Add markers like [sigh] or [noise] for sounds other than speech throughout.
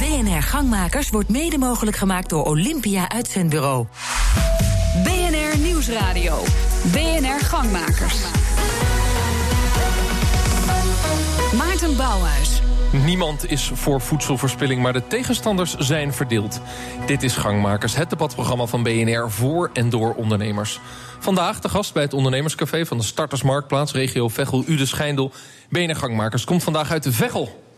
BNR Gangmakers wordt mede mogelijk gemaakt door Olympia Uitzendbureau. BNR Nieuwsradio. BNR Gangmakers. Maarten Bouwhuis. Niemand is voor voedselverspilling, maar de tegenstanders zijn verdeeld. Dit is Gangmakers, het debatprogramma van BNR voor en door ondernemers. Vandaag de gast bij het ondernemerscafé van de Startersmarktplaats... regio Veghel-Ude Schijndel. BNR Gangmakers komt vandaag uit de Veghel.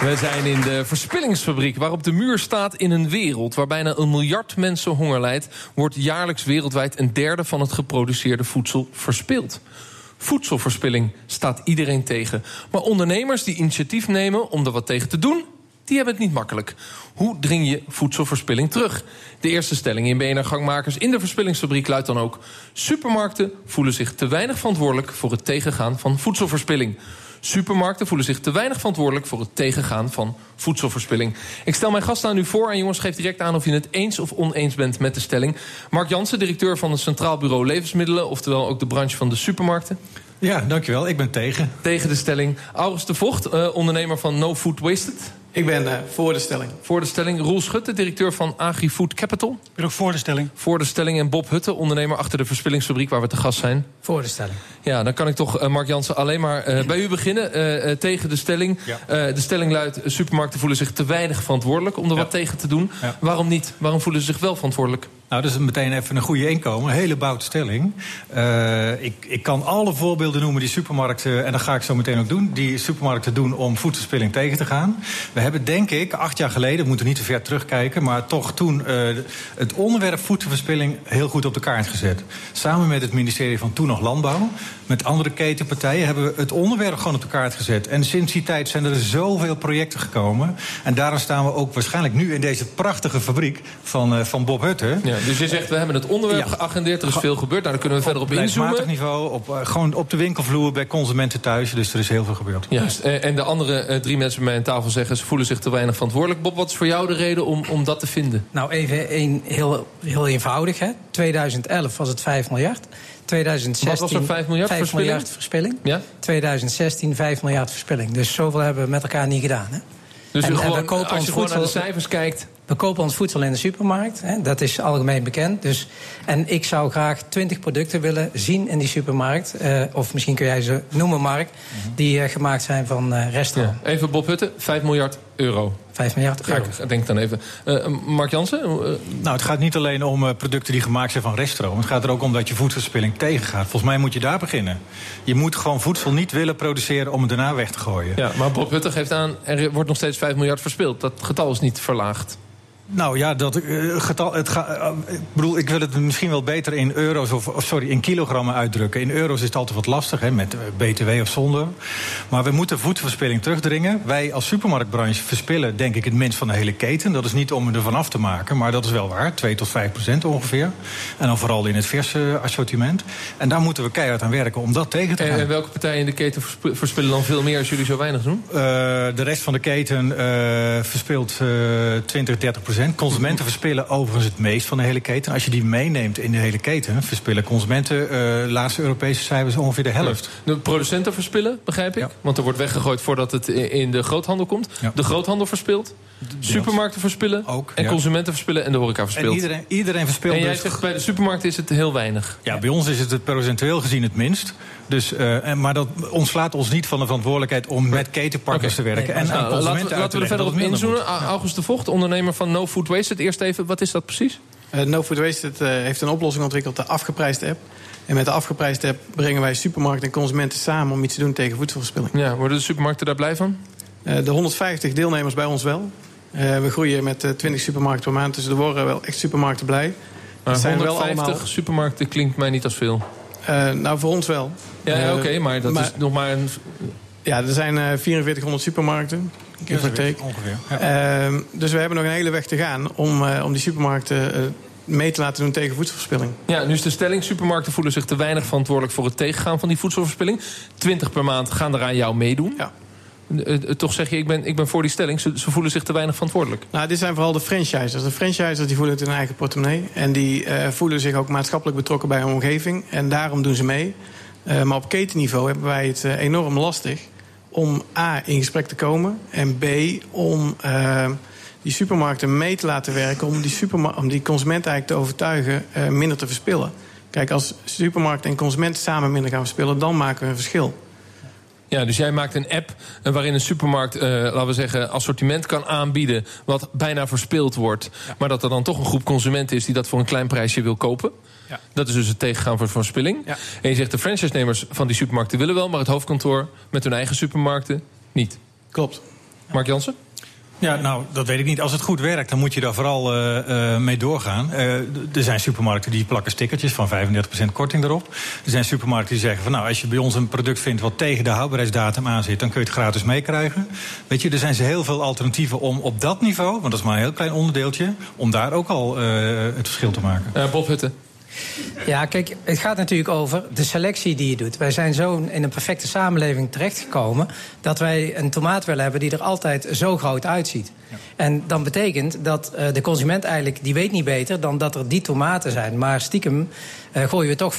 We zijn in de verspillingsfabriek waarop de muur staat in een wereld... waar bijna een miljard mensen honger lijdt... wordt jaarlijks wereldwijd een derde van het geproduceerde voedsel verspild. Voedselverspilling staat iedereen tegen. Maar ondernemers die initiatief nemen om er wat tegen te doen... die hebben het niet makkelijk. Hoe dring je voedselverspilling terug? De eerste stelling in BNR Gangmakers in de verspillingsfabriek luidt dan ook... supermarkten voelen zich te weinig verantwoordelijk... voor het tegengaan van voedselverspilling. Supermarkten voelen zich te weinig verantwoordelijk voor het tegengaan van voedselverspilling. Ik stel mijn gast aan u voor en jongens, geef direct aan of je het eens of oneens bent met de stelling. Mark Jansen, directeur van het Centraal Bureau Levensmiddelen, oftewel ook de branche van de supermarkten. Ja, dankjewel. Ik ben tegen. Tegen de stelling. August de Vocht, uh, ondernemer van No Food Wasted. Ik ben uh, voor de stelling. Voor de stelling. Roel Schutte, directeur van AgriFood Capital. Ik ben ook voor de stelling. Voor de stelling. En Bob Hutte, ondernemer achter de verspillingsfabriek waar we te gast zijn. Voor de stelling. Ja, dan kan ik toch, uh, Mark Jansen, alleen maar uh, bij u beginnen. tegen de stelling. Ja. de stelling luidt, supermarkten voelen zich te weinig verantwoordelijk... om er ja. wat tegen te doen. Ja. Waarom niet? Waarom voelen ze zich wel verantwoordelijk? Nou, dat is meteen even een goede inkomen. Een hele boute stelling. Uh, ik, ik kan alle voorbeelden noemen die supermarkten... en dat ga ik zo meteen ook doen... die supermarkten doen om voedselspilling tegen te gaan. We hebben denk ik acht jaar geleden... we moeten niet te ver terugkijken... maar toch toen uh, het onderwerp voedselverspilling... heel goed op de kaart gezet. Samen met het ministerie van toen nog Landbouw... met andere ketenpartijen hebben we het onderwerp gewoon op de kaart gezet. En sinds die tijd zijn er zoveel projecten gekomen. En daarom staan we ook waarschijnlijk nu in deze prachtige fabriek... van, uh, van Bob Hutte... Ja. Dus je zegt, we hebben het onderwerp ja. geagendeerd, er is veel gebeurd. Nou, daar kunnen we verder op inzoomen. Op niveau, op, uh, gewoon op de winkelvloer bij consumenten thuis. Dus er is heel veel gebeurd. Juist. En de andere drie mensen bij mij aan tafel zeggen... ze voelen zich te weinig verantwoordelijk. Bob, wat is voor jou de reden om, om dat te vinden? Nou, even een, heel, heel eenvoudig. Hè. 2011 was het 5 miljard. 2016, Wat was er 5 miljard 5 verspilling? miljard verspilling. Ja? 2016 5 miljard verspilling. Dus zoveel hebben we met elkaar niet gedaan. Hè. Dus en, gewoon, en we kopen als ons je gewoon voedsel, naar de cijfers kijkt... We kopen ons voedsel in de supermarkt. Hè, dat is algemeen bekend. Dus, en ik zou graag 20 producten willen zien in die supermarkt. Uh, of misschien kun jij ze noemen, Mark. Die uh, gemaakt zijn van uh, restaurant. Ja. Even Bob Hutte, 5 miljard euro. 5 miljard euro. Ga ik denk dan even. Uh, Mark Jansen? Uh, nou, het gaat niet alleen om uh, producten die gemaakt zijn van reststroom. Het gaat er ook om dat je voedselverspilling tegengaat. Volgens mij moet je daar beginnen. Je moet gewoon voedsel niet willen produceren om het daarna weg te gooien. Ja, maar Bob Hutte geeft aan, er wordt nog steeds 5 miljard verspild. Dat getal is niet verlaagd. Nou ja, dat uh, getal. Het ga, uh, ik bedoel, ik wil het misschien wel beter in euro's of, of, sorry, in kilogrammen uitdrukken. In euro's is het altijd wat lastig, hè, met uh, BTW of zonder. Maar we moeten voedselverspilling terugdringen. Wij als supermarktbranche verspillen, denk ik, het minst van de hele keten. Dat is niet om er vanaf te maken, maar dat is wel waar. 2 tot 5 procent ongeveer. En dan vooral in het verse assortiment. En daar moeten we keihard aan werken om dat tegen te gaan. En welke partijen in de keten verspillen dan veel meer als jullie zo weinig doen? de rest van de keten verspilt 20, 30 procent. Consumenten verspillen overigens het meest van de hele keten. Als je die meeneemt in de hele keten, verspillen consumenten, uh, laatste Europese cijfers, ongeveer de helft. De producenten verspillen, begrijp ik? Ja. Want er wordt weggegooid voordat het in de groothandel komt. Ja. De groothandel verspilt. Supermarkten verspillen. Ook, en consumenten verspillen en de horeca verspilt. En iedereen, iedereen verspilt. En jij dus... zegt bij de supermarkten is het heel weinig. Ja, bij ons is het procentueel gezien het minst. Dus, uh, maar dat ontslaat ons niet van de verantwoordelijkheid om met ketenpartners okay. te werken. Nee, en nou, laten, we, laten we er verder op inzoomen. August de Vocht, ondernemer van No Food Wasted. Eerst even, wat is dat precies? Uh, no Food Wasted uh, heeft een oplossing ontwikkeld, de afgeprijsde app. En met de afgeprijsde app brengen wij supermarkten en consumenten samen om iets te doen tegen voedselverspilling. Ja, worden de supermarkten daar blij van? Uh, de 150 deelnemers bij ons wel. we groeien met 20 supermarkten per maand, dus er worden wel echt supermarkten blij. Maar 150 allemaal... supermarkten klinkt mij niet als veel. Nou, voor ons wel. Ja, ja oké, okay, maar dat maar, is nog maar een... Ja, er zijn uh, 4400 supermarkten. Take. Ongeveer. Ja. Uh, dus we hebben nog een hele weg te gaan om, uh, om die supermarkten uh, mee te laten doen tegen voedselverspilling. Ja, nu is de stelling: supermarkten voelen zich te weinig verantwoordelijk voor het tegengaan van die voedselverspilling. 20 per maand gaan er aan jou meedoen. Ja. Toch zeg je, ik ben, ik ben voor die stelling. Ze, ze, voelen zich te weinig verantwoordelijk. Nou, dit zijn vooral de franchisers. De franchisers die voelen het in hun eigen portemonnee. En die uh, voelen zich ook maatschappelijk betrokken bij hun omgeving. En daarom doen ze mee. Uh, maar op ketenniveau hebben wij het enorm lastig om A, in gesprek te komen... en B, om uh, die supermarkten mee te laten werken... om die, superma- om die consument eigenlijk te overtuigen uh, minder te verspillen. Kijk, als supermarkt en consument samen minder gaan verspillen... dan maken we een verschil. Ja, dus jij maakt een app eh, waarin een supermarkt, uh, laten we zeggen, assortiment kan aanbieden. wat bijna verspild wordt. Ja. Maar dat er dan toch een groep consumenten is die dat voor een klein prijsje wil kopen. Ja. Dat is dus het tegengaan van verspilling. Ja. En je zegt de franchise-nemers van die supermarkten willen wel, maar het hoofdkantoor met hun eigen supermarkten niet. Klopt. Mark Jansen? Ja, nou, dat weet ik niet. Als het goed werkt, dan moet je daar vooral uh, uh, mee doorgaan. Uh, er zijn supermarkten die plakken stickertjes van 35% korting erop. Er zijn supermarkten die zeggen van nou, als je bij ons een product vindt wat tegen de houdbaarheidsdatum aan zit, dan kun je het gratis meekrijgen. Weet je, er zijn heel veel alternatieven om op dat niveau, want dat is maar een heel klein onderdeeltje, om daar ook al het verschil te maken. Bob Hutte. Ja, kijk, het gaat natuurlijk over de selectie die je doet. Wij zijn zo in een perfecte samenleving terechtgekomen dat wij een tomaat willen hebben die er altijd zo groot uitziet. En dan betekent dat uh, de consument eigenlijk die weet niet beter dan dat er die tomaten zijn. Maar stiekem uh, gooien we toch 40%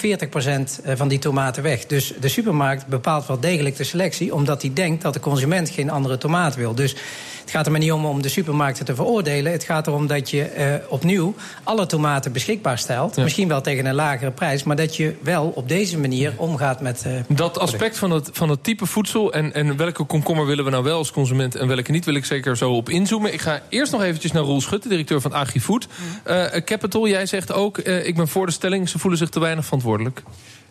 van die tomaten weg. Dus de supermarkt bepaalt wel degelijk de selectie, omdat hij denkt dat de consument geen andere tomaat wil. Dus het gaat er maar niet om om de supermarkten te veroordelen. Het gaat erom dat je uh, opnieuw alle tomaten beschikbaar stelt. Ja. Misschien wel tegen een lagere prijs, maar dat je wel op deze manier omgaat met. Uh, dat aspect van het, van het type voedsel en, en welke komkommer willen we nou wel als consument en welke niet, wil ik zeker zo op inzoomen. Ik ga eerst nog eventjes naar Roel Schutte, directeur van AgriFood. Uh, Capital, jij zegt ook, ik ben voor de stelling, ze voelen zich te weinig verantwoordelijk.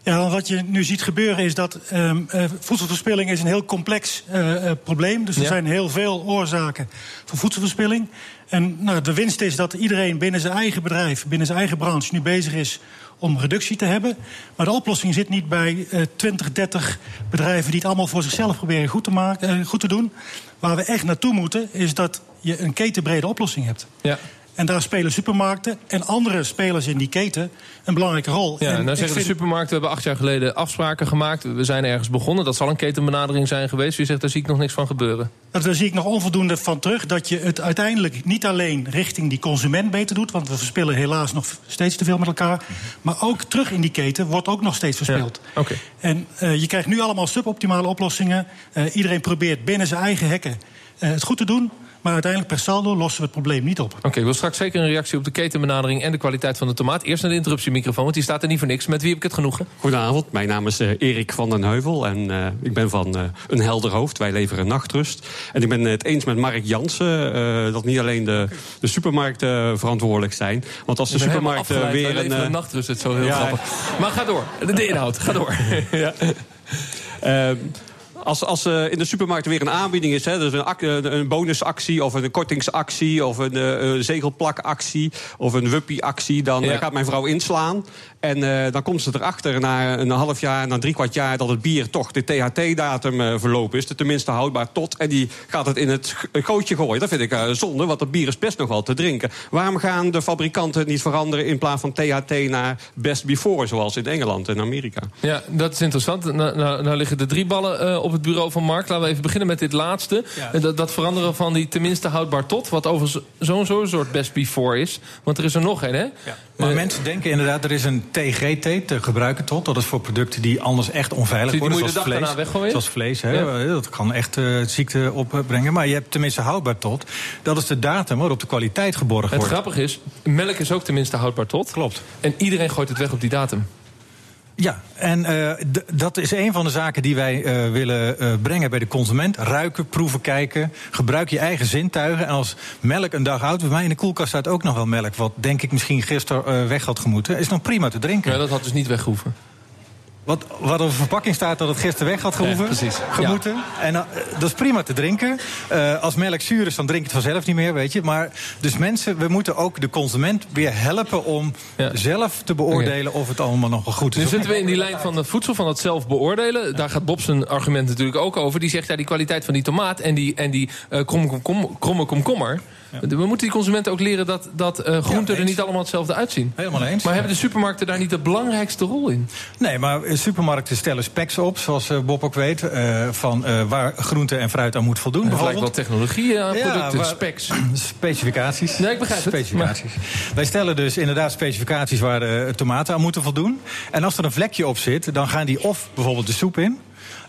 Ja, wat je nu ziet gebeuren is dat um, uh, voedselverspilling is een heel complex uh, probleem. Dus er ja. zijn heel veel oorzaken voor voedselverspilling. En nou, de winst is dat iedereen binnen zijn eigen bedrijf, binnen zijn eigen branche nu bezig is om reductie te hebben. Maar de oplossing zit niet bij uh, 20, 30 bedrijven die het allemaal voor zichzelf proberen goed te, maken, goed te doen. Waar we echt naartoe moeten, is dat je een ketenbrede oplossing hebt. Ja. En daar spelen supermarkten en andere spelers in die keten een belangrijke rol. Ja, en nou zeggen vind... de supermarkten, we hebben acht jaar geleden afspraken gemaakt. We zijn ergens begonnen. Dat zal een ketenbenadering zijn geweest. U zegt, daar zie ik nog niks van gebeuren. Daar zie ik nog onvoldoende van terug. Dat je het uiteindelijk niet alleen richting die consument beter doet. Want we verspillen helaas nog steeds te veel met elkaar. Maar ook terug in die keten wordt ook nog steeds verspild. Ja, okay. En uh, je krijgt nu allemaal suboptimale oplossingen. Uh, iedereen probeert binnen zijn eigen hekken uh, het goed te doen. Maar uiteindelijk per saldo lossen we het probleem niet op. Oké, okay, ik wil straks zeker een reactie op de ketenbenadering en de kwaliteit van de tomaat. Eerst naar de interruptiemicrofoon, want die staat er niet voor niks. Met wie heb ik het genoegen? Goedenavond, mijn naam is uh, Erik van den Heuvel en uh, ik ben van uh, Een Helder Hoofd. Wij leveren nachtrust. En ik ben het eens met Mark Jansen dat niet alleen de, de supermarkten verantwoordelijk zijn. Want als de supermarkten weer een. een nachtrust, het is zo heel ja, grappig. Maar ga door, de, de inhoud, ga door. [laughs] ja. [laughs] Als, als uh, in de supermarkt weer een aanbieding is, hè, dus een, een bonusactie of een kortingsactie of een uh, zegelplakactie of een wuppieactie, dan ja. gaat mijn vrouw inslaan. En uh, dan komt ze erachter na een half jaar, na drie kwart jaar, dat het bier toch de THT-datum uh, verlopen is. Tenminste houdbaar tot. En die gaat het in het gootje gooien. Dat vind ik uh, zonde, want dat bier is best nog wel te drinken. Waarom gaan de fabrikanten niet veranderen in plaats van THT naar best before, zoals in Engeland en Amerika? Ja, dat is interessant. Nou, nou, nou liggen er drie ballen op het bureau van Mark. Laten we even beginnen met dit laatste. Ja. Dat, dat, veranderen van die tenminste houdbaar tot. Wat over zo'n zo soort best before is. Want er is er nog een, hè? Ja. Maar mensen denken inderdaad, er is een TGT te gebruiken tot. Dat is voor producten die anders echt onveilig die worden. Moet je zoals, vlees, zoals vlees. Hè? Ja. Dat kan echt uh, ziekte opbrengen. Maar je hebt tenminste houdbaar tot. Dat is de datum waarop de kwaliteit geborgd het wordt. Het grappige is, melk is ook tenminste houdbaar tot. Klopt. En iedereen gooit het weg op die datum. Ja, en uh, dat is een van de zaken die wij uh, willen uh, brengen bij de consument. Ruiken, proeven, kijken. Gebruik je eigen zintuigen. En als melk een dag oud, bij mij in de koelkast staat ook nog wel melk... wat denk ik misschien gisteren weg had gemoeten, is nog prima te drinken. Ja, dat had dus niet weggehoeven. Wat, wat op de verpakking staat dat het gisteren weg had gehoeven. Ja, precies. Gemoeten. Ja. En uh, dat is prima te drinken. Uh, als melk zuur is, dan drink je het vanzelf niet meer, weet je. Maar dus mensen, we moeten ook de consument weer helpen om ja. zelf te beoordelen okay. of het allemaal nog wel goed is. Nu zitten we in die lijn van het voedsel, van het zelf beoordelen. Daar gaat Bob zijn argument natuurlijk ook over. Die zegt ja, die kwaliteit van die tomaat en die, en die uh, komkommer. Kromme komkommer ja. We moeten die consumenten ook leren dat, dat uh, groenten ja, er niet allemaal hetzelfde uitzien. Helemaal eens. Maar hebben de supermarkten daar niet de belangrijkste rol in? Nee, maar supermarkten stellen specs op, zoals uh, Bob ook weet... Uh, van waar groente en fruit aan moet voldoen. Het lijkt wel technologie aan producten, waar, specs. [clears throat] Specificaties. Nee, ik begrijp specificaties. het. Maar... Wij stellen dus inderdaad specificaties waar tomaten aan moeten voldoen. En als er een vlekje op zit, dan gaan die of bijvoorbeeld de soep in...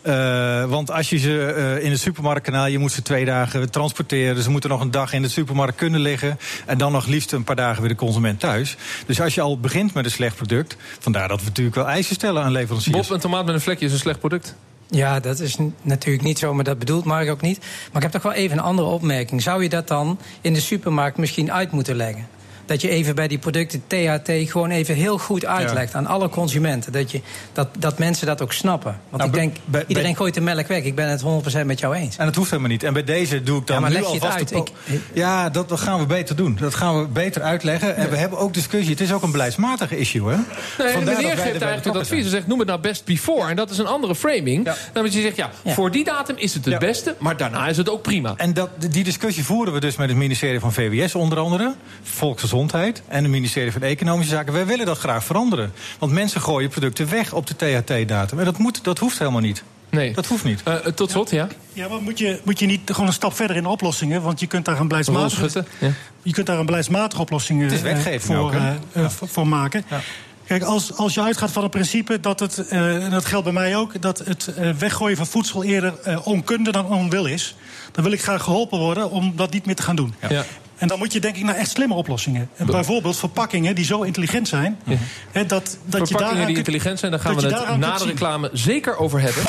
Uh, want als je ze uh, in het supermarktkanaal, je moet ze twee dagen transporteren. Ze moeten nog een dag in de supermarkt kunnen liggen. En dan nog liefst een paar dagen weer de consument thuis. Dus als je al begint met een slecht product, vandaar dat we natuurlijk wel eisen stellen aan leveranciers. Bob, een tomaat met een vlekje is een slecht product. Ja, dat is natuurlijk niet zo, maar dat bedoelt Mark ook niet. Maar ik heb toch wel even een andere opmerking. Zou je dat dan in de supermarkt misschien uit moeten leggen? Dat je even bij die producten THT gewoon even heel goed uitlegt aan alle consumenten. Dat, je, dat, dat mensen dat ook snappen. Want nou, ik denk, bij, iedereen gooit de melk weg. Ik ben het 100% met jou eens. En dat hoeft helemaal niet. En bij deze doe ik dan ja, maar nu leg je het uit. Ik, ja, dat, dat gaan we beter doen. Dat gaan we beter uitleggen. En we hebben ook discussie. Het is ook een beleidsmatig issue, hè? Nee, Vandaar meneer geeft eigenlijk het advies. Hij zegt, noem het nou best before. En dat is een andere framing. Ja. Dan moet je zegt, ja, voor die datum is het het beste. Maar daarna is het ook prima. En dat, die discussie voeren we dus met het ministerie van VWS onder andere. Volksgezondheid Gezondheid en het ministerie van Economische Zaken. Wij willen dat graag veranderen. Want mensen gooien producten weg op de THT-datum. En dat, moet, dat hoeft helemaal niet. Nee. Dat hoeft niet. Uh, tot slot, ja. Ja, maar moet je, moet je niet gewoon een stap verder in de oplossingen? Want je kunt daar een beleidsmatige, ja. je kunt daar een beleidsmatige oplossing uh, voor, ook, uh, ja. voor maken. Ja. Kijk, als, als je uitgaat van het principe dat het, en dat geldt bij mij ook, dat het weggooien van voedsel eerder onkunde dan onwil is, dan wil ik graag geholpen worden om dat niet meer te gaan doen. Ja. En dan moet je denk ik naar echt slimme oplossingen. En bijvoorbeeld verpakkingen die zo intelligent zijn. Ja. Hè, dat, dat verpakkingen je daar die intelligent zijn, daar gaan we het na de reclame zeker over hebben.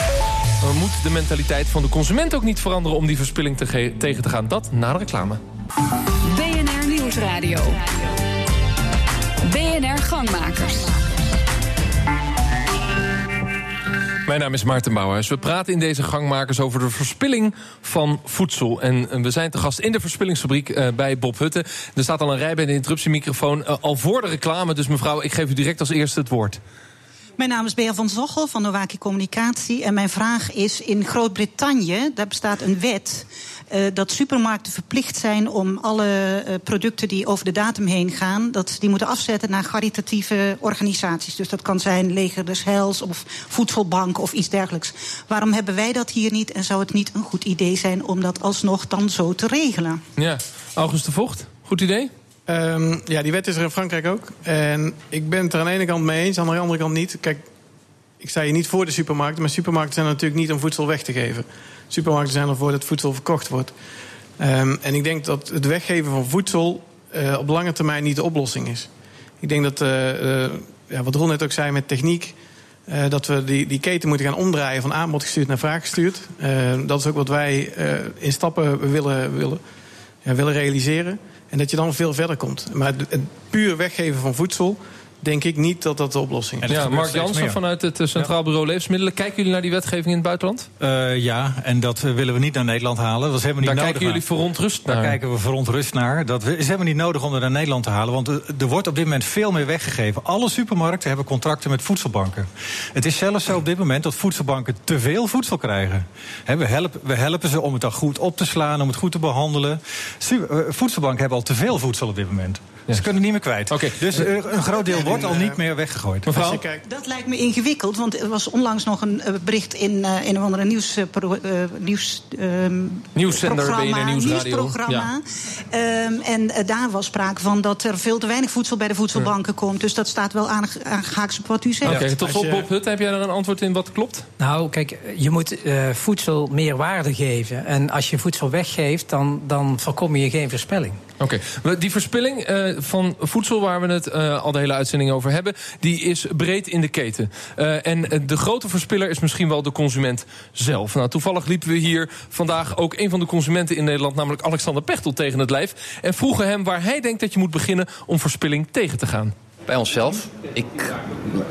Maar moet de mentaliteit van de consument ook niet veranderen... om die verspilling te tegen te gaan? Dat na de reclame. BNR Nieuwsradio. BNR Gangmakers. Mijn naam is Maarten Bouwhuis. We praten in deze gangmakers over de verspilling van voedsel. En we zijn te gast in de verspillingsfabriek uh, bij Bob Hutte. Er staat al een rij bij de interruptiemicrofoon. Uh, al voor de reclame, dus mevrouw, ik geef u direct als eerste het woord. Mijn naam is Bea van Zochel van Nowaki Communicatie. En mijn vraag is: in Groot-Brittannië, daar bestaat een wet. Uh, dat supermarkten verplicht zijn om alle uh, producten die over de datum heen gaan, dat die moeten afzetten naar caritatieve organisaties. Dus dat kan zijn Leger des Heils of Voedselbank of iets dergelijks. Waarom hebben wij dat hier niet en zou het niet een goed idee zijn om dat alsnog dan zo te regelen? Ja, August de Vocht, goed idee? Um, ja, die wet is er in Frankrijk ook. En ik ben het er aan de ene kant mee eens, aan de andere kant niet. Kijk, ik sta hier niet voor de supermarkten, maar supermarkten zijn natuurlijk niet om voedsel weg te geven. Supermarkten zijn ervoor dat voedsel verkocht wordt. Um, en ik denk dat het weggeven van voedsel uh, op lange termijn niet de oplossing is. Ik denk dat, uh, uh, ja, wat Ron net ook zei met techniek, dat we die, die keten moeten gaan omdraaien van aanbod gestuurd naar vraag gestuurd. dat is ook wat wij in stappen willen, willen, ja, willen realiseren. En dat je dan veel verder komt. Maar het puur weggeven van voedsel denk ik niet dat dat de oplossing is. Ja, Mark Jansen vanuit het eh, Centraal Bureau Levensmiddelen. Kijken jullie naar die wetgeving in het buitenland? Uh, ja, en dat eh, willen we niet naar Nederland halen. Dat is helemaal niet Daar nodig kijken jullie verontrust naar? Daar kijken we verontrust naar. Dat is helemaal niet nodig om er naar Nederland te halen. Want er wordt op dit moment veel meer weggegeven. Alle supermarkten hebben contracten met voedselbanken. Het is zelfs zo op dit moment dat voedselbanken te veel voedsel krijgen. we, helpen, we helpen ze om het dan goed op te slaan, om het goed te behandelen. Voedselbanken hebben al te veel voedsel op dit moment. Ze kunnen niet meer kwijt. Okay. Dus uh, een groot deel wordt al niet meer weggegooid. Mevrouw? Dat lijkt me ingewikkeld, want er was onlangs nog een uh, bericht in uh, een of andere nieuws, uh, nieuws, nieuwszender, BNR nieuwsprogramma. Ja. Um, en daar was sprake van dat er veel te weinig voedsel bij de voedselbanken ja. komt. Dus dat staat wel aan, aangehaaks op wat u zegt. Oké, okay, tot slot Bob Hut, heb jij er een antwoord in wat klopt? Nou, kijk, je moet voedsel meer waarde geven. En als je voedsel weggeeft, dan, dan voorkom je geen verspilling. Oké, die verspilling uh, van voedsel waar we het uh, al de hele uitzending over hebben, die is breed in de keten. Uh, en de grote verspiller is misschien wel de consument zelf. Nou, toevallig liepen we hier vandaag ook een van de consumenten in Nederland, namelijk Alexander Pechtel, tegen het lijf. En vroegen hem waar hij denkt dat je moet beginnen om verspilling tegen te gaan bij onszelf. Ik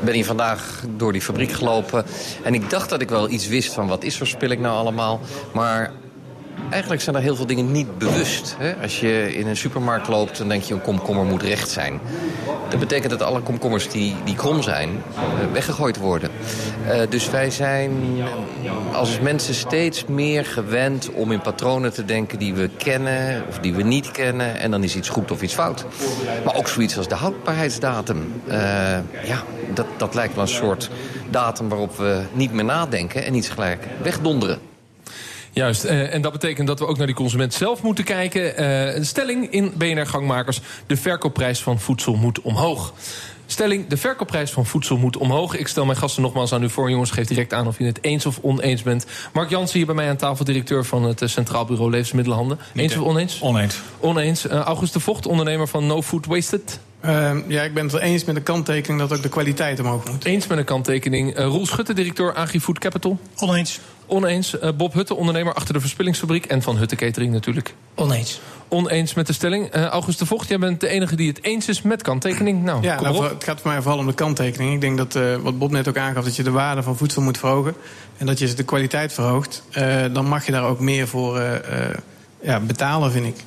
ben hier vandaag door die fabriek gelopen. En ik dacht dat ik wel iets wist van wat is verspilling nou allemaal. Maar Eigenlijk zijn er heel veel dingen niet bewust. Hè? Als je in een supermarkt loopt, dan denk je een komkommer moet recht zijn. Dat betekent dat alle komkommers die, die krom zijn, uh, weggegooid worden. Uh, dus wij zijn als mensen steeds meer gewend om in patronen te denken die we kennen of die we niet kennen. En dan is iets goed of iets fout. Maar ook zoiets als de houdbaarheidsdatum. Uh, ja, dat, dat lijkt wel een soort datum waarop we niet meer nadenken en iets gelijk wegdonderen. Juist, uh, en dat betekent dat we ook naar die consument zelf moeten kijken. Uh, een stelling in BNR Gangmakers. De verkoopprijs van voedsel moet omhoog. Stelling, de verkoopprijs van voedsel moet omhoog. Ik stel mijn gasten nogmaals aan u voor. Jongens, geef direct aan of je het eens of oneens bent. Mark Jansen hier bij mij aan tafel, directeur van het eh, Centraal Bureau Levensmiddelenhandel. Eens of oneens? Oneens. Oneens. Uh, August de Vocht, ondernemer van No Food Wasted. Uh, ja, ik ben het er eens met de kanttekening dat ook de kwaliteit omhoog moet. Eens met een kanttekening. Uh, Roel Schutte, directeur AgriFood Capital. Oneens. Oneens. Uh, Bob Hutte, ondernemer achter de Verspillingsfabriek en van Hutte Catering natuurlijk. Oneens. Oneens met de stelling. August de Vocht, jij bent de enige die het eens is met kanttekening. Nou, ja, nou, het gaat voor mij vooral om de kanttekening. Ik denk dat, wat Bob net ook aangaf, dat je de waarde van voedsel moet verhogen. En dat je de kwaliteit verhoogt. dan mag je daar ook meer voor ja, betalen, vind ik.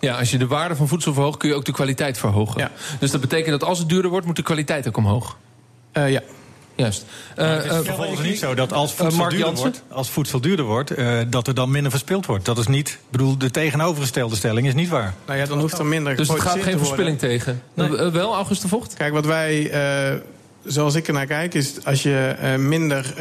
Ja, als je de waarde van voedsel verhoogt, kun je ook de kwaliteit verhogen. Ja. Dus dat betekent dat als het duurder wordt, moet de kwaliteit ook omhoog. Uh, ja. Juist. Uh, het is uh, vervolgens niet zo dat als voedsel, duurder, wordt, als voedsel duurder wordt, dat er dan minder verspild wordt. Dat is niet, bedoel, de tegenovergestelde stelling is niet waar. Nou ja, dan hoeft er minder Dus het gaat geen verspilling tegen. Nee. wel, August de Vocht? Kijk, wat wij, zoals ik er naar kijk, is als je minder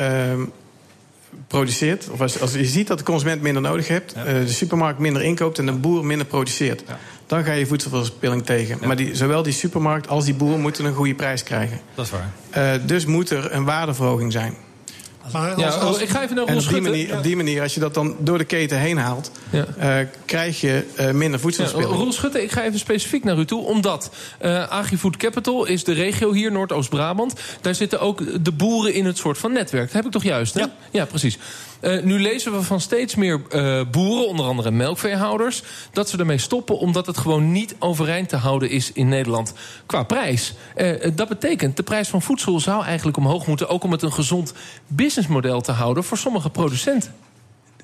produceert, of als, als je ziet dat de consument minder nodig heeft, ja. uh, de supermarkt minder inkoopt en de boer minder produceert, ja. dan ga je voedselverspilling tegen. Ja. Maar die, zowel die supermarkt als die boer moeten een goede prijs krijgen. Dat is waar. Uh, dus moet er een waardeverhoging zijn. Maar als, ja, als, ik ga even naar en op die, manier, op die manier, als je dat dan door de keten heen haalt, ja. uh, krijg je uh, minder voedselverspilling. Ja, Roel Schutte, ik ga even specifiek naar u toe, omdat uh, AgriFood Capital is de regio hier, Noordoost-Brabant. Daar zitten ook de boeren in het soort van netwerk. Dat heb ik toch juist, hè? Ja, ja precies. Uh, nu lezen we van steeds meer uh, boeren, onder andere melkveehouders, dat ze ermee stoppen omdat het gewoon niet overeind te houden is in Nederland qua prijs. Uh, dat betekent, de prijs van voedsel zou eigenlijk omhoog moeten, ook om het een gezond businessmodel te houden voor sommige producenten.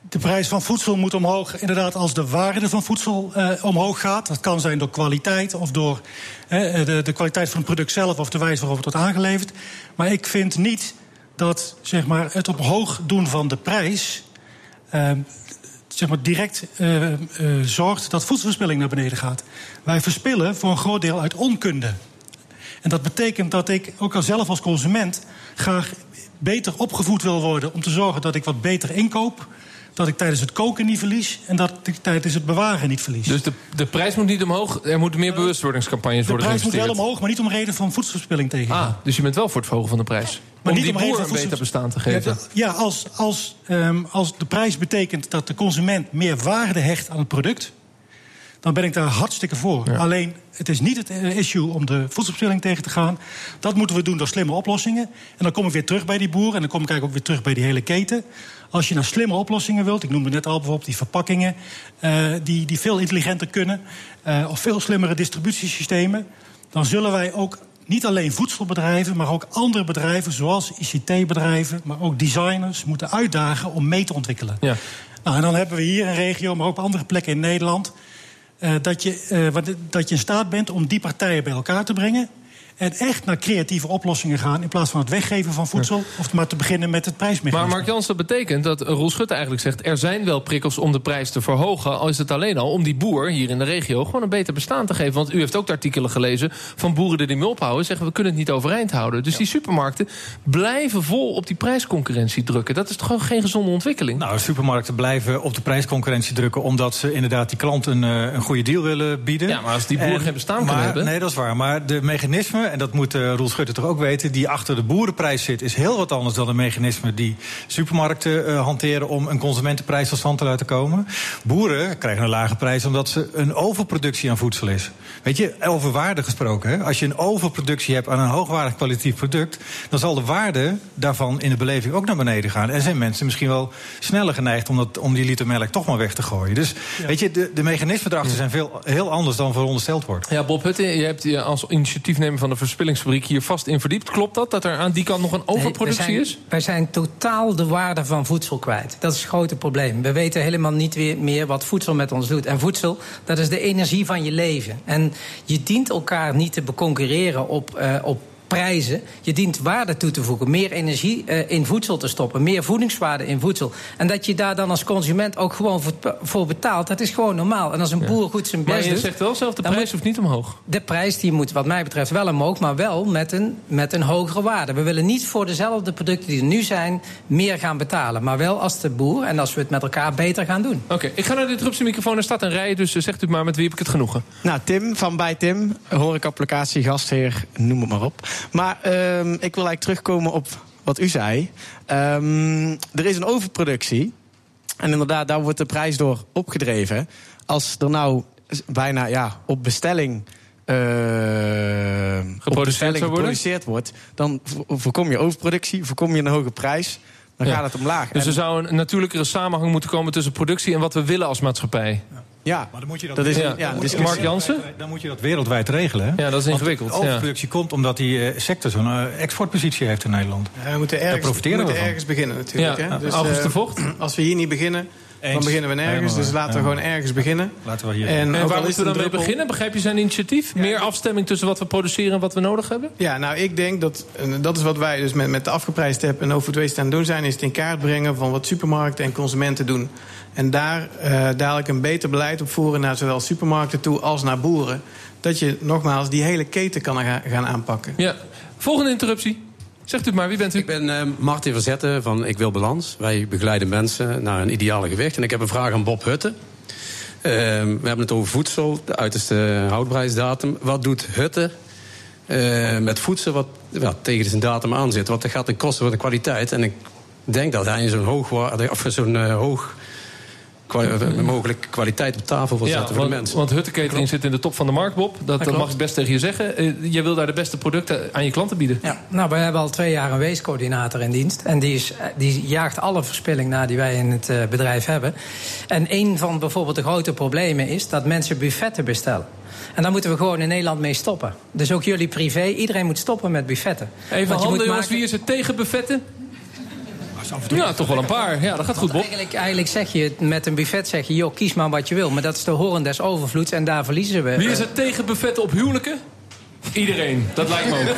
De prijs van voedsel moet omhoog, inderdaad, als de waarde van voedsel uh, omhoog gaat. Dat kan zijn door kwaliteit of door de, de, kwaliteit van het product zelf of de wijze waarop het wordt aangeleverd. Maar ik vind niet dat zeg maar, het omhoog doen van de prijs. Uh, zeg maar, direct zorgt dat voedselverspilling naar beneden gaat. Wij verspillen voor een groot deel uit onkunde. En dat betekent dat ik ook al zelf als consument graag beter opgevoed wil worden om te zorgen dat ik wat beter inkoop dat ik tijdens het koken niet verlies en dat ik tijdens het bewaren niet verlies. Dus de, de prijs moet niet omhoog, er moeten meer bewustwordingscampagnes worden geïnvesteerd? De prijs moet wel omhoog, maar niet om reden van voedselverspilling tegen. Ah, dus je bent wel voor het verhogen van de prijs? Maar om niet die boer een beter bestaan te geven? Ja, ja als, als, um, als de prijs betekent dat de consument meer waarde hecht aan het product dan ben ik daar hartstikke voor. Ja. Alleen, het is niet het issue om de voedselverspilling tegen te gaan. Dat moeten we doen door slimme oplossingen. En dan kom ik weer terug bij die boer en dan kom ik eigenlijk ook weer terug bij die hele keten. Als je naar slimme oplossingen wilt, ik noemde net al bijvoorbeeld die verpakkingen, uh, die, die veel intelligenter kunnen, uh, of veel slimmere distributiesystemen, dan zullen wij ook niet alleen voedselbedrijven, maar ook andere bedrijven, zoals ICT-bedrijven, maar ook designers, moeten uitdagen om mee te ontwikkelen. Ja. Nou, en dan hebben we hier een regio, maar ook op andere plekken in Nederland, dat, je, uh, dat je in staat bent om die partijen bij elkaar te brengen. En echt naar creatieve oplossingen gaan. In plaats van het weggeven van voedsel. Of maar te beginnen met het prijsmechanisme. Maar Mark Jans, dat betekent dat Roel Schutte eigenlijk zegt... er zijn wel prikkels om de prijs te verhogen. Al is het alleen al om die boer hier in de regio... gewoon een beter bestaan te geven. Want u heeft ook de artikelen gelezen van boeren die ermee ophouden. Zeggen we kunnen het niet overeind houden. Dus ja. die supermarkten blijven vol op die prijsconcurrentie drukken. Dat is toch gewoon geen gezonde ontwikkeling? Nou, supermarkten blijven op de prijsconcurrentie drukken... omdat ze inderdaad die klant een, een goede deal willen bieden. Ja, maar als die boer en, geen bestaan maar, kan hebben... Nee, dat is waar. Maar de mechanismen en dat moet uh, Roel Schutte toch ook weten... die achter de boerenprijs zit, is heel wat anders dan een mechanisme... die supermarkten uh, hanteren om een consumentenprijs tot stand te laten komen. Boeren krijgen een lage prijs omdat ze een overproductie aan voedsel is. Weet je, over waarde gesproken. Hè? Als je een overproductie hebt aan een hoogwaardig kwalitatief product... dan zal de waarde daarvan in de beleving ook naar beneden gaan. En zijn mensen misschien wel sneller geneigd... om, dat, om die liter melk toch maar weg te gooien. Dus ja. weet je, de, de mechanismen erachter zijn veel, heel anders dan verondersteld wordt. Ja, Bob Hutte, je hebt als initiatiefnemer van de Verspillingsfabriek... hier vast in verdiept. Klopt dat, dat er aan die kant nog een overproductie nee, wij is? Wij zijn totaal de waarde van voedsel kwijt. Dat is het grote probleem. We weten helemaal niet weer meer wat voedsel met ons doet. En voedsel, dat is de energie van je leven. En je dient elkaar niet te beconcurreren op, uh, op prijzen. Je dient waarde toe te voegen. Meer energie uh, in voedsel te stoppen. Meer voedingswaarde in voedsel. En dat je daar dan als consument ook gewoon voor, voor betaalt. Dat is gewoon normaal. En als een boer goed zijn best Maar je doet, zegt wel zelf, de prijs hoeft niet omhoog. De prijs die moet wat mij betreft wel omhoog. Maar wel met een, met een hogere waarde. We willen niet voor dezelfde producten die er nu zijn... meer gaan betalen. Maar wel als de boer en als we het met elkaar beter gaan doen. Oké, ik ga naar de interruptiemicrofoon. Er staat een rij, dus uh, zegt u maar met wie heb ik het genoegen. Nou, Tim van bij Tim. Horecaapplicatie, gastheer, noem het maar op. Maar um, ik wil eigenlijk terugkomen op wat u zei. Um, er is een overproductie. En inderdaad, daar wordt de prijs door opgedreven. Als er nou bijna ja, op bestelling... Uh, geproduceerd, op bestelling geproduceerd wordt... dan voorkom je overproductie, voorkom je een hoge prijs... dan ja. gaat het omlaag. Dus er zou een natuurlijkere samenhang moeten komen... tussen productie en wat we willen als maatschappij. Ja. Ja, maar dan moet je dat, dat is ja. ja, dus Mark Jansen? Dan moet je dat wereldwijd regelen. Hè? Ja, dat is ingewikkeld. Want de overproductie ja. komt omdat die uh, sector zo'n uh, exportpositie heeft in Nederland. Ja, we moeten ergens, we moeten ergens beginnen natuurlijk. Ja. Hè? Dus, August de Vocht? Als we hier niet beginnen, Eens. dan beginnen we nergens. Dus laten we gewoon ergens beginnen. Laten we hier en, en waar moeten we dan mee beginnen? Begrijp je zijn initiatief? Meer afstemming tussen wat we produceren en wat we nodig hebben? Ja, nou ik denk dat, dat is wat wij dus met, met de afgeprijsde app en No Food Waste aan het doen zijn... is het in kaart brengen van wat supermarkten en consumenten doen. En daar uh, dadelijk een beter beleid op voeren naar zowel supermarkten toe als naar boeren. Dat je nogmaals die hele keten kan gaan aanpakken. Ja, volgende interruptie. Zegt u het maar, wie bent u? Ik ben uh, Martin Verzetten van Ik Wil Balans. Wij begeleiden mensen naar een ideale gewicht. En ik heb een vraag aan Bob Hutte. Uh, we hebben het over voedsel, de uiterste houdbaarheidsdatum. Wat doet Hutte uh, met voedsel wat ja, tegen zijn datum aan zit? Want dat gaat ten koste van de kwaliteit. En ik denk dat hij in zo'n hoog, of zo'n hoog mogelijk kwaliteit op tafel wil zetten ja, voor want, de mensen. Want Hutte Catering zit in de top van de markt, Bob. Dat, dat mag ik best tegen je zeggen. Uh, je wil daar de beste producten aan je klanten bieden. Ja, nou, we hebben al twee jaar een weescoördinator in dienst. En die, is, die jaagt alle verspilling na die wij in het uh, bedrijf hebben. En een van bijvoorbeeld de grote problemen is dat mensen buffetten bestellen. En daar moeten we gewoon in Nederland mee stoppen. Dus ook jullie privé, iedereen moet stoppen met buffetten. Even handen, jongens, maken... wie is er tegen buffetten? Ja, toch wel een paar. Ja, dat gaat goed, Bob. Eigenlijk, eigenlijk zeg je met een buffet, zeg je, joh, kies maar wat je wil. Maar dat is de horen des overvloeds en daar verliezen we. Wie is er tegen buffetten op huwelijken? Iedereen, dat lijkt me ook.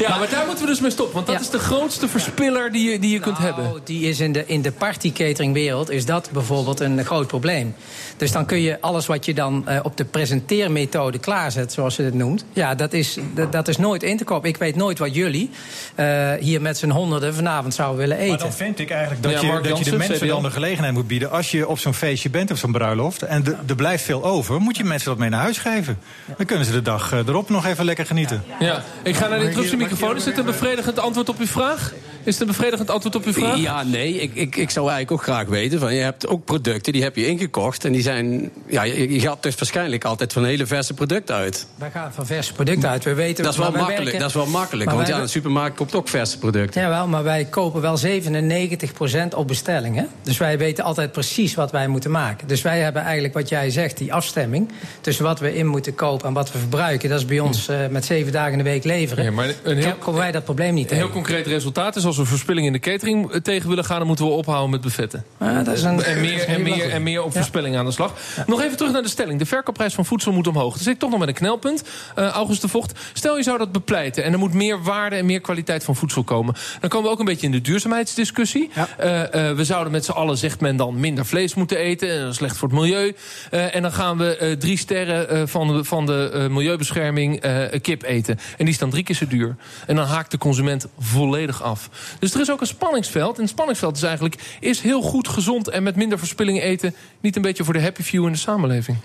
Ja, maar daar moeten we dus mee stoppen. Want dat ja. is de grootste verspiller die je, die je nou, kunt hebben. Die is in de, in de partycateringwereld is dat bijvoorbeeld een groot probleem. Dus dan kun je alles wat je dan uh, op de presenteermethode klaarzet, zoals je het noemt... ja, dat is, dat, dat is nooit in te kopen. Ik weet nooit wat jullie uh, hier met z'n honderden vanavond zouden willen eten. Maar dan vind ik eigenlijk dat, Ja, je, Mark dat je de mensen dan de gelegenheid moet bieden... als je op zo'n feestje bent of zo'n bruiloft... en de- er blijft veel over, moet je mensen dat mee naar huis geven. Dan kunnen ze de dag eh, erop nog even lekker genieten. Ja, ik ga naar de interruptiemicrofoon. Is dit een bevredigend antwoord op uw vraag? Is het een bevredigend antwoord op uw vraag? Ja, nee, ik, ik, ik zou eigenlijk ook graag weten... Van, je hebt ook producten, die heb je ingekocht... en die zijn, ja, je, je gaat dus waarschijnlijk altijd van hele verse producten uit. Wij gaan van verse producten uit. We weten, Dat is wel makkelijk, werken- dat is wel makkelijk. Maar Want wij- ja, in de supermarkt koopt ook verse producten. Jawel, maar wij kopen wel 97% op bestelling. Hè? Dus wij weten altijd precies wat wij moeten maken. Dus wij hebben eigenlijk wat jij zegt, die afstemming... tussen wat we in moeten kopen en wat we verbruiken. Dat is bij ons eh, met zeven dagen in de week leveren. Ja, maar een heel- komen wij dat probleem niet Een heel tegen. concreet resultaat is als we verspilling in de catering tegen willen gaan... dan moeten we ophouden met buffetten. Ah, dat is een- en, meer, en, meer, goeie. en meer op verspilling aan de slag. Nog even terug naar de stelling. De verkoopprijs van voedsel moet omhoog. Zit ik toch nog met een knelpunt, eh, August de Vocht. Stel je zou dat bepleiten en er moet meer waarde en meer kwaliteit van voedsel komen. Dan komen we ook een beetje in de duurzaamheidsdiscussie. Eh, eh, we zouden met z'n allen, zegt men dan, minder vlees moeten eten. Slecht voor het milieu. En dan gaan we drie sterren van de, van de milieubescherming kip eten. En die is dan drie keer zo duur. En dan haakt de consument volledig af. Dus er is ook een spanningsveld. En het spanningsveld is eigenlijk... is heel goed gezond en met minder verspilling eten... niet een beetje voor de happy few in de samenleving?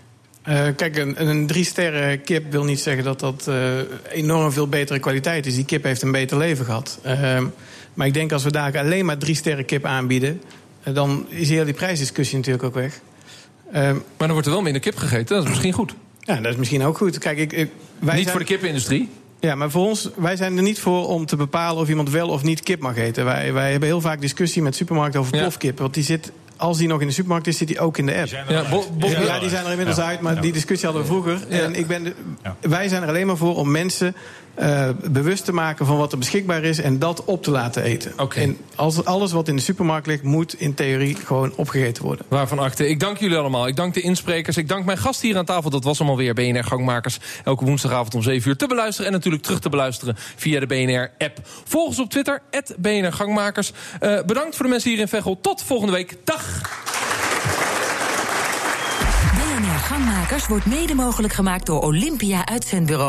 Eh, kijk, een, een drie sterren kip wil niet zeggen dat dat eh, enorm veel betere kwaliteit is. Die kip heeft een beter leven gehad. Ehm, maar ik denk als we daar alleen maar drie sterren kip aanbieden... eh, dan is heel die prijsdiscussie natuurlijk ook weg. Ehm, Maar dan wordt er wel minder kip gegeten. Dat is misschien goed. ja, dat is misschien ook goed. Kijk, ik, ik- wij niet zijn- voor de kippenindustrie. Ja, maar voor ons, wij zijn er niet voor om te bepalen of iemand wel of niet kip mag eten. Wij, wij hebben heel vaak discussie met supermarkten over Ja. plofkip. Want die zit, als die nog in de supermarkt is, zit die ook in de app. Ja, Bo- Bob- Ja, die zijn er inmiddels Ja. uit, maar Ja. die discussie hadden we vroeger. Ja. En ik ben de- Ja. Wij zijn er alleen maar voor om mensen eh, bewust te maken van wat er beschikbaar is en dat op te laten eten. En als alles wat in de supermarkt ligt, moet in theorie gewoon opgegeten worden. Waarvan akte. Ik dank jullie allemaal. Ik dank de insprekers. Ik dank mijn gast hier aan tafel. Dat was allemaal weer BNR Gangmakers. Elke woensdagavond om 7 uur te beluisteren. En natuurlijk terug te beluisteren via de BNR-app. Volg ons op Twitter, BNR Gangmakers. Uh, bedankt voor de mensen hier in Veghel. Tot volgende week. Dag! BNR Gangmakers wordt mede mogelijk gemaakt door Olympia Uitzendbureau.